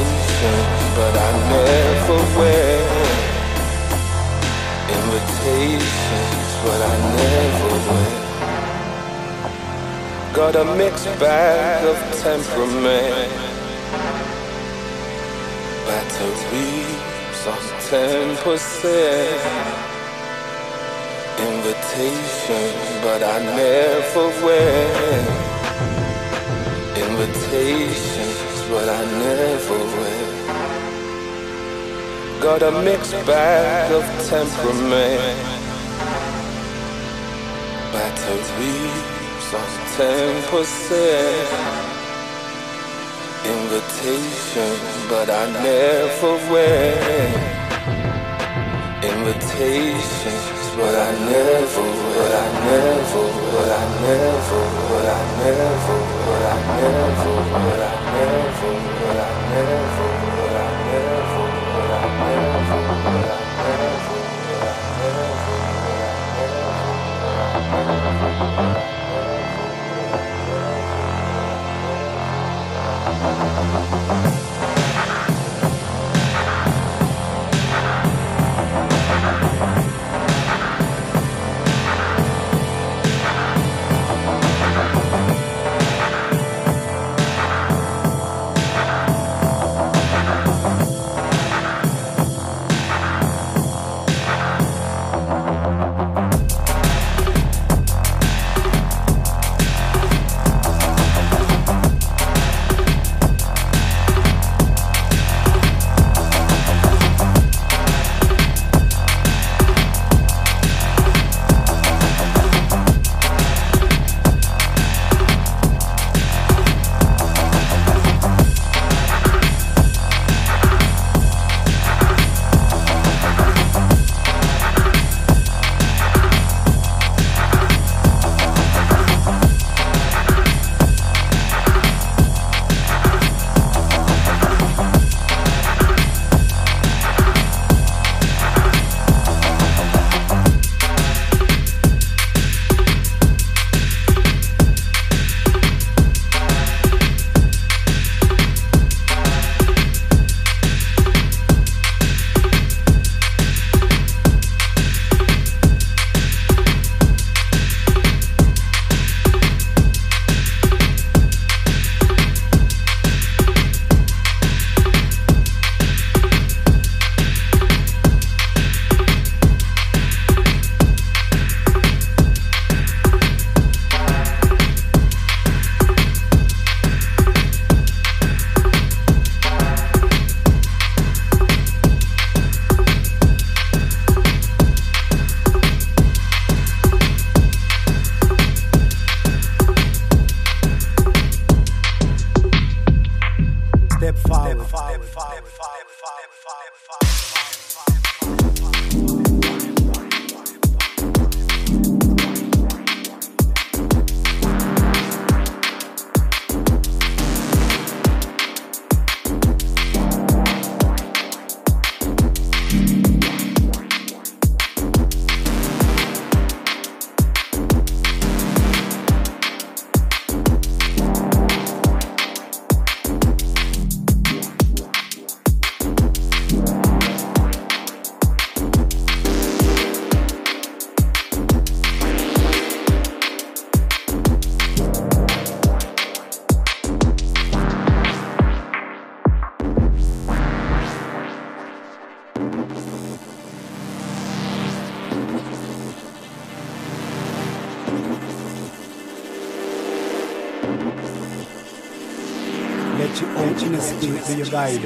incense, but I never wear invitations, but I never wear. Got a mixed bag of temperament, batteries on ten percent. Invitations, but I never wear Invitations but I never will. Got a mixed bag of temperament. Batteries of 10%. Invitation, but I never will. Invitation. But I never, But I never, But I never, But I never, But I never, But I never, But I never, what I never, I never, I never. Spirit be your guide.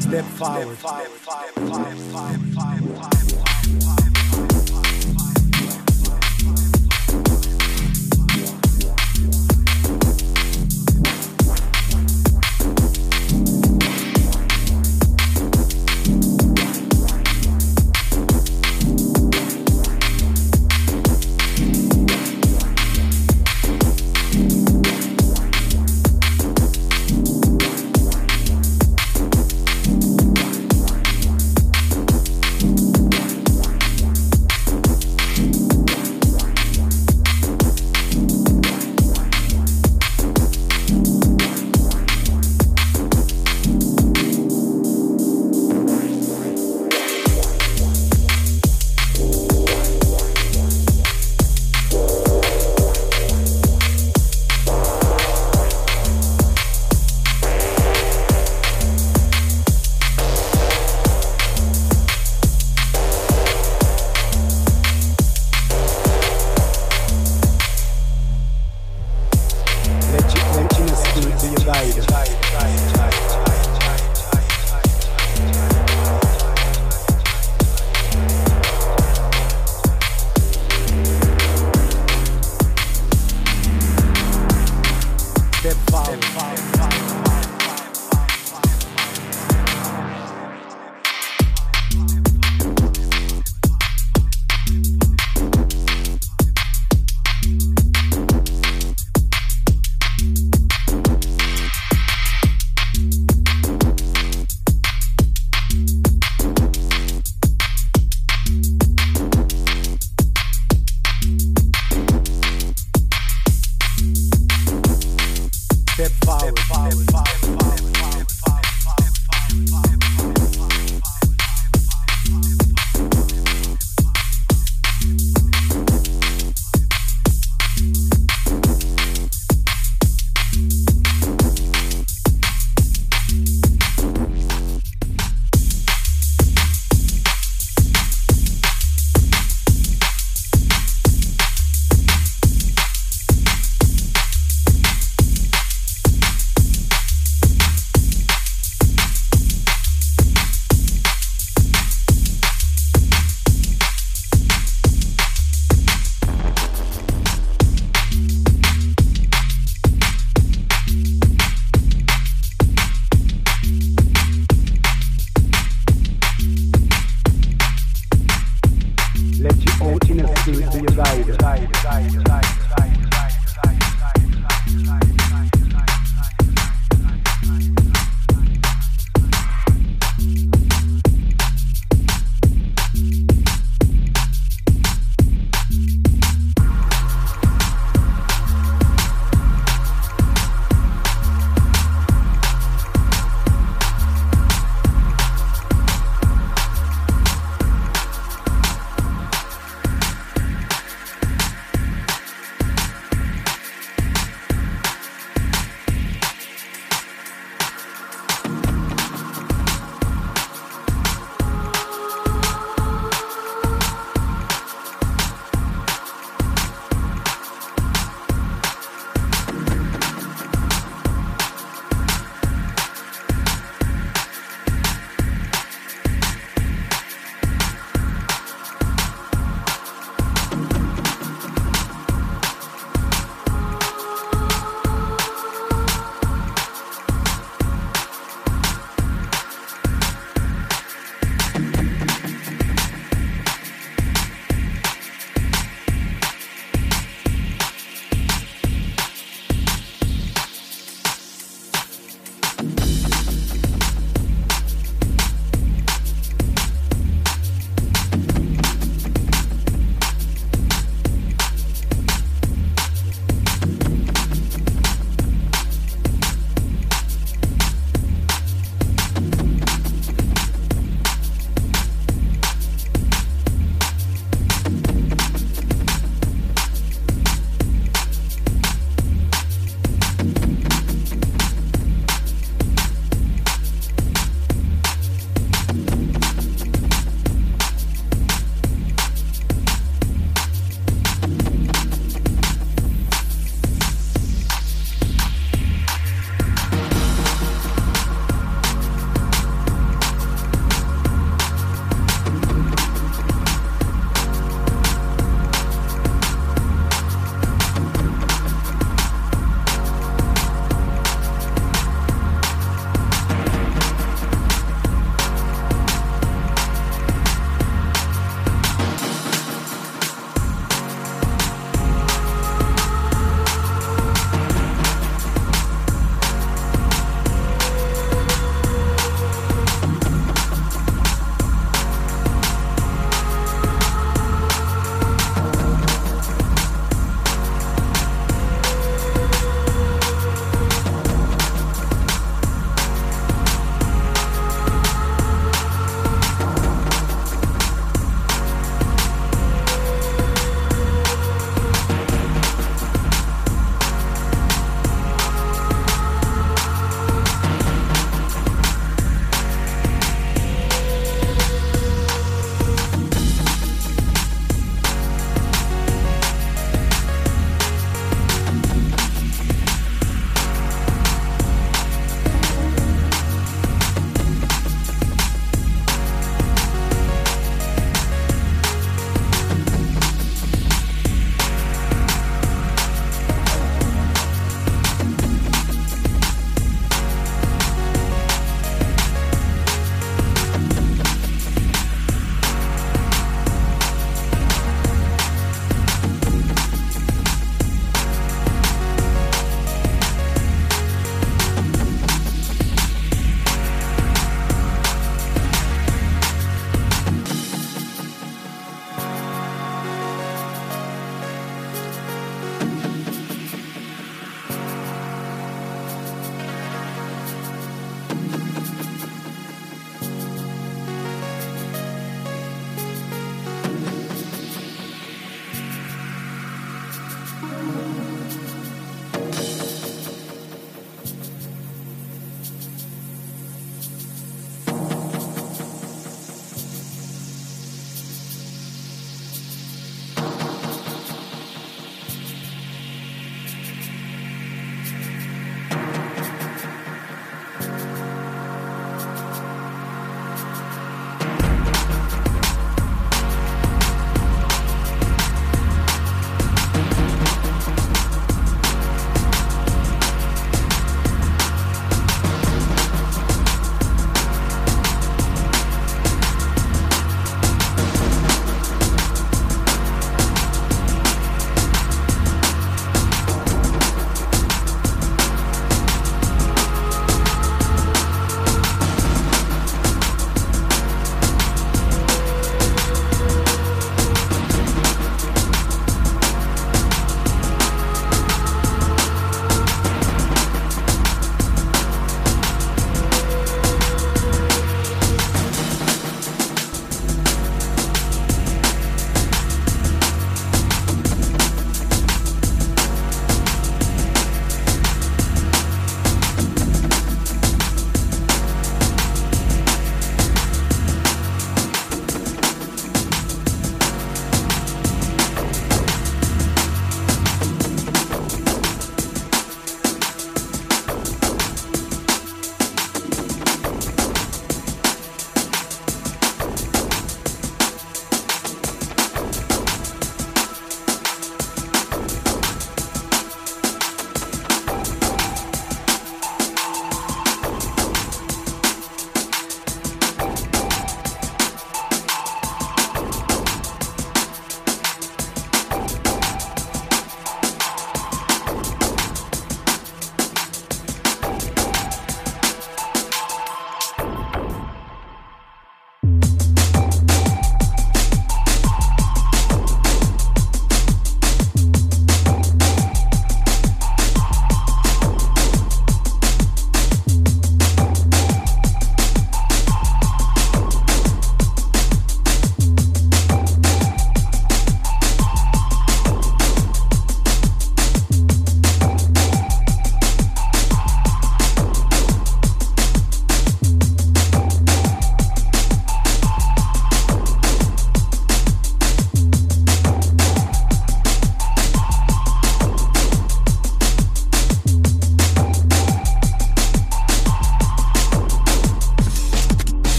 Step forward. Let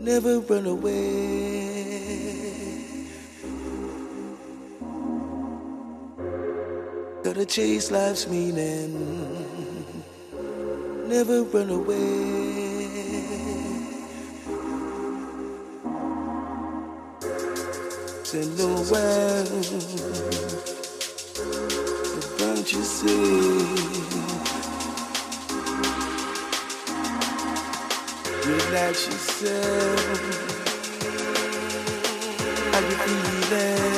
Never run away. Gotta chase life's meaning. Never run away. Say no one. Don't you see? Relax yourself. How you feeling?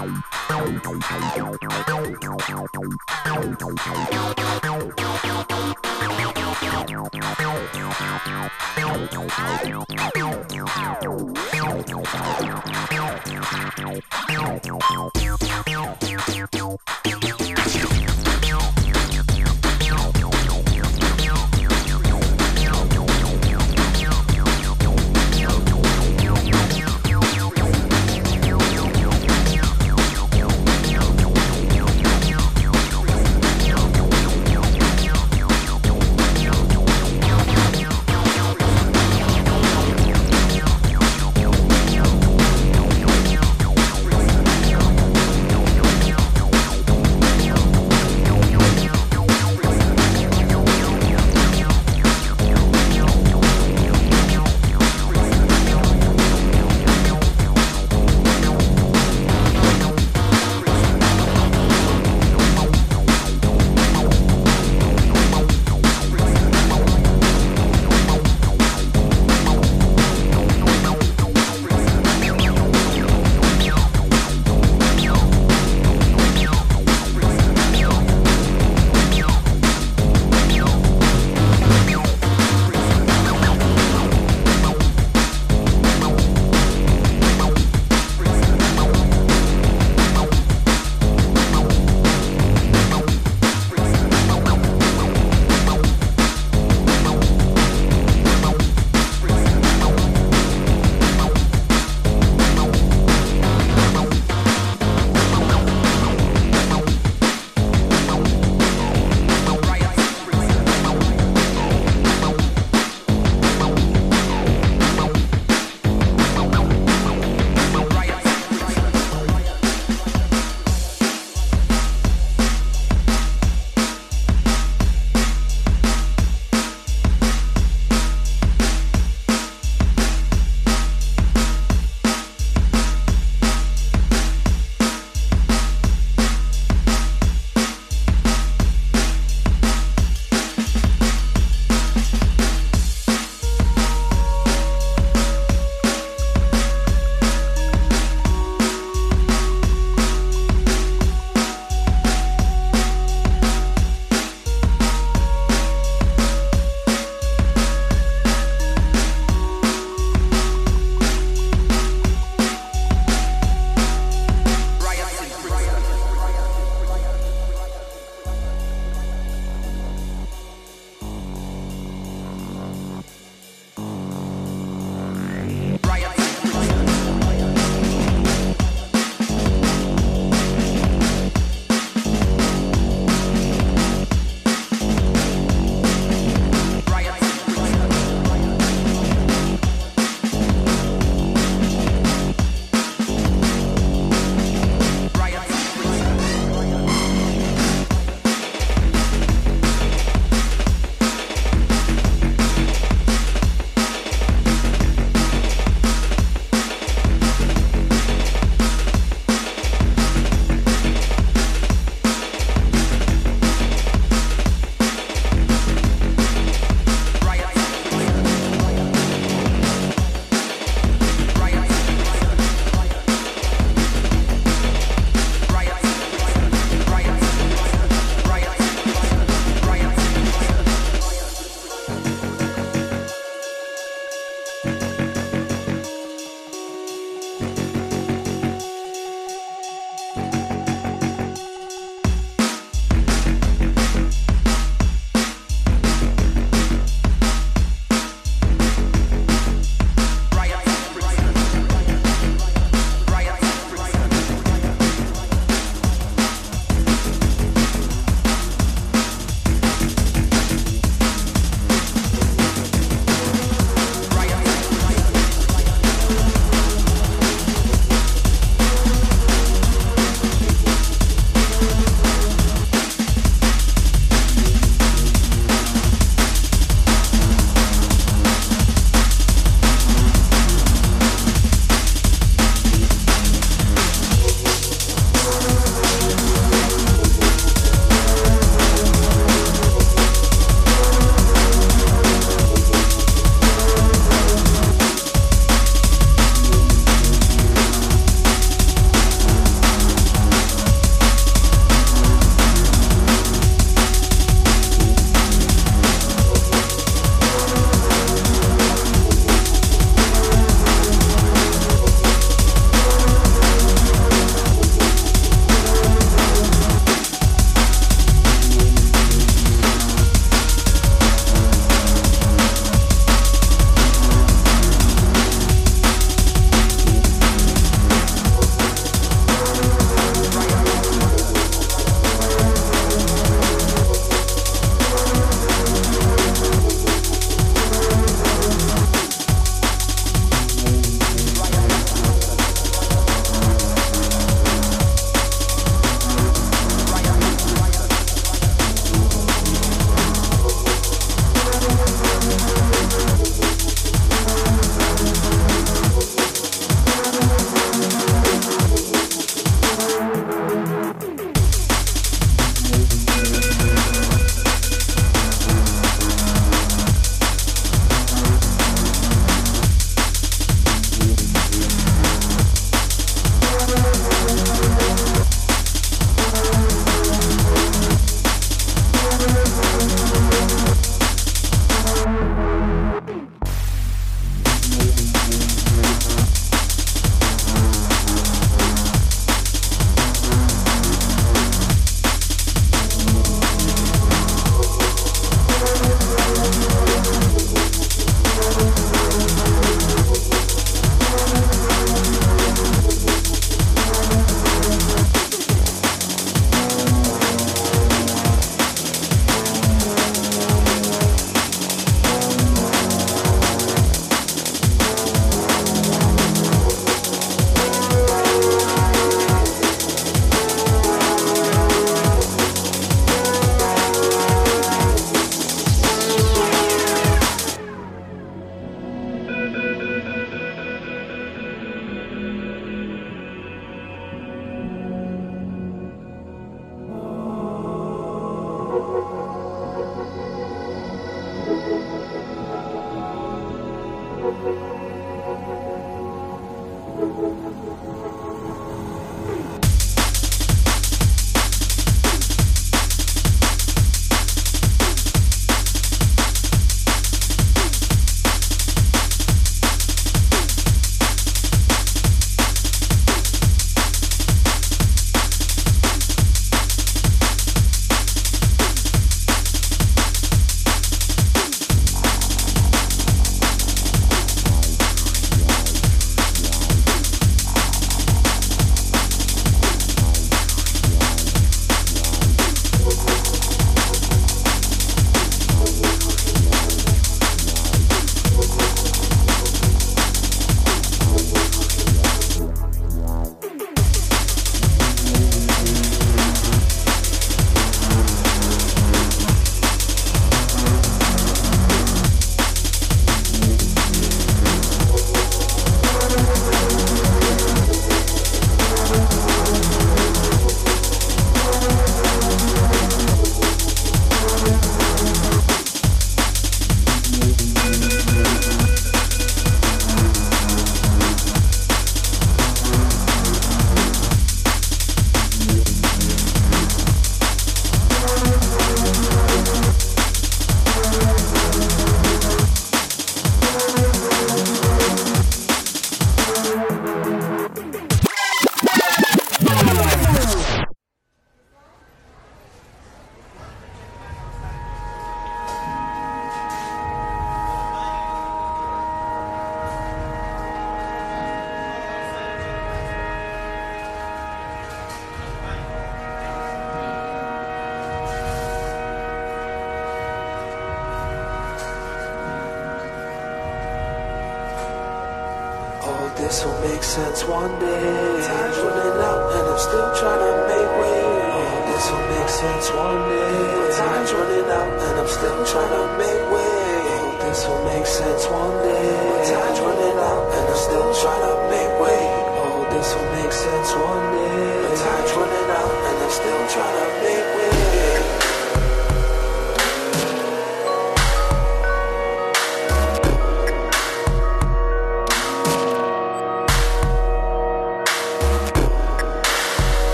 Bye.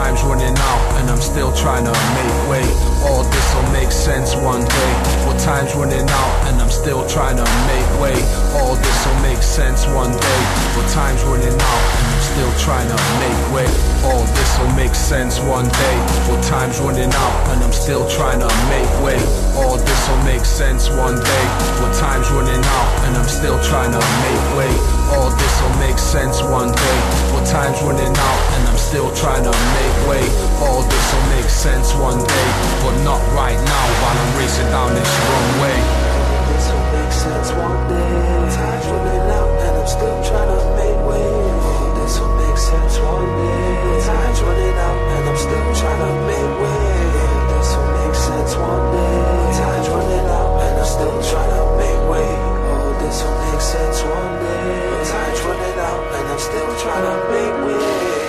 Time's running out and I'm still trying to make way. Oh, this'll make sense one day. Well, time's running out and I'm still trying to make way. Oh, this'll make sense one day. Well, time's running out and I'm still trying to make way. Oh, this'll make sense one day. Well, time's running out and I'm still trying to make way. Oh, this'll make sense one day. Well, time's running out and I'm still trying to make way. Oh, this'll make sense one day. Well, time's running out and I'm still trying to make way. Oh, this'll make sense one day, but not right now while I'm racing down this wrong way. This will make sense one day. Time's running out and I'm still trying to make way. Oh, this will make sense one day. Time's running out and I'm still trying to make way. Oh, this will make sense one day. Time's running out and I'm still trying to make way. Oh, this will make sense one day. Time's running out and I'm still trying to make way.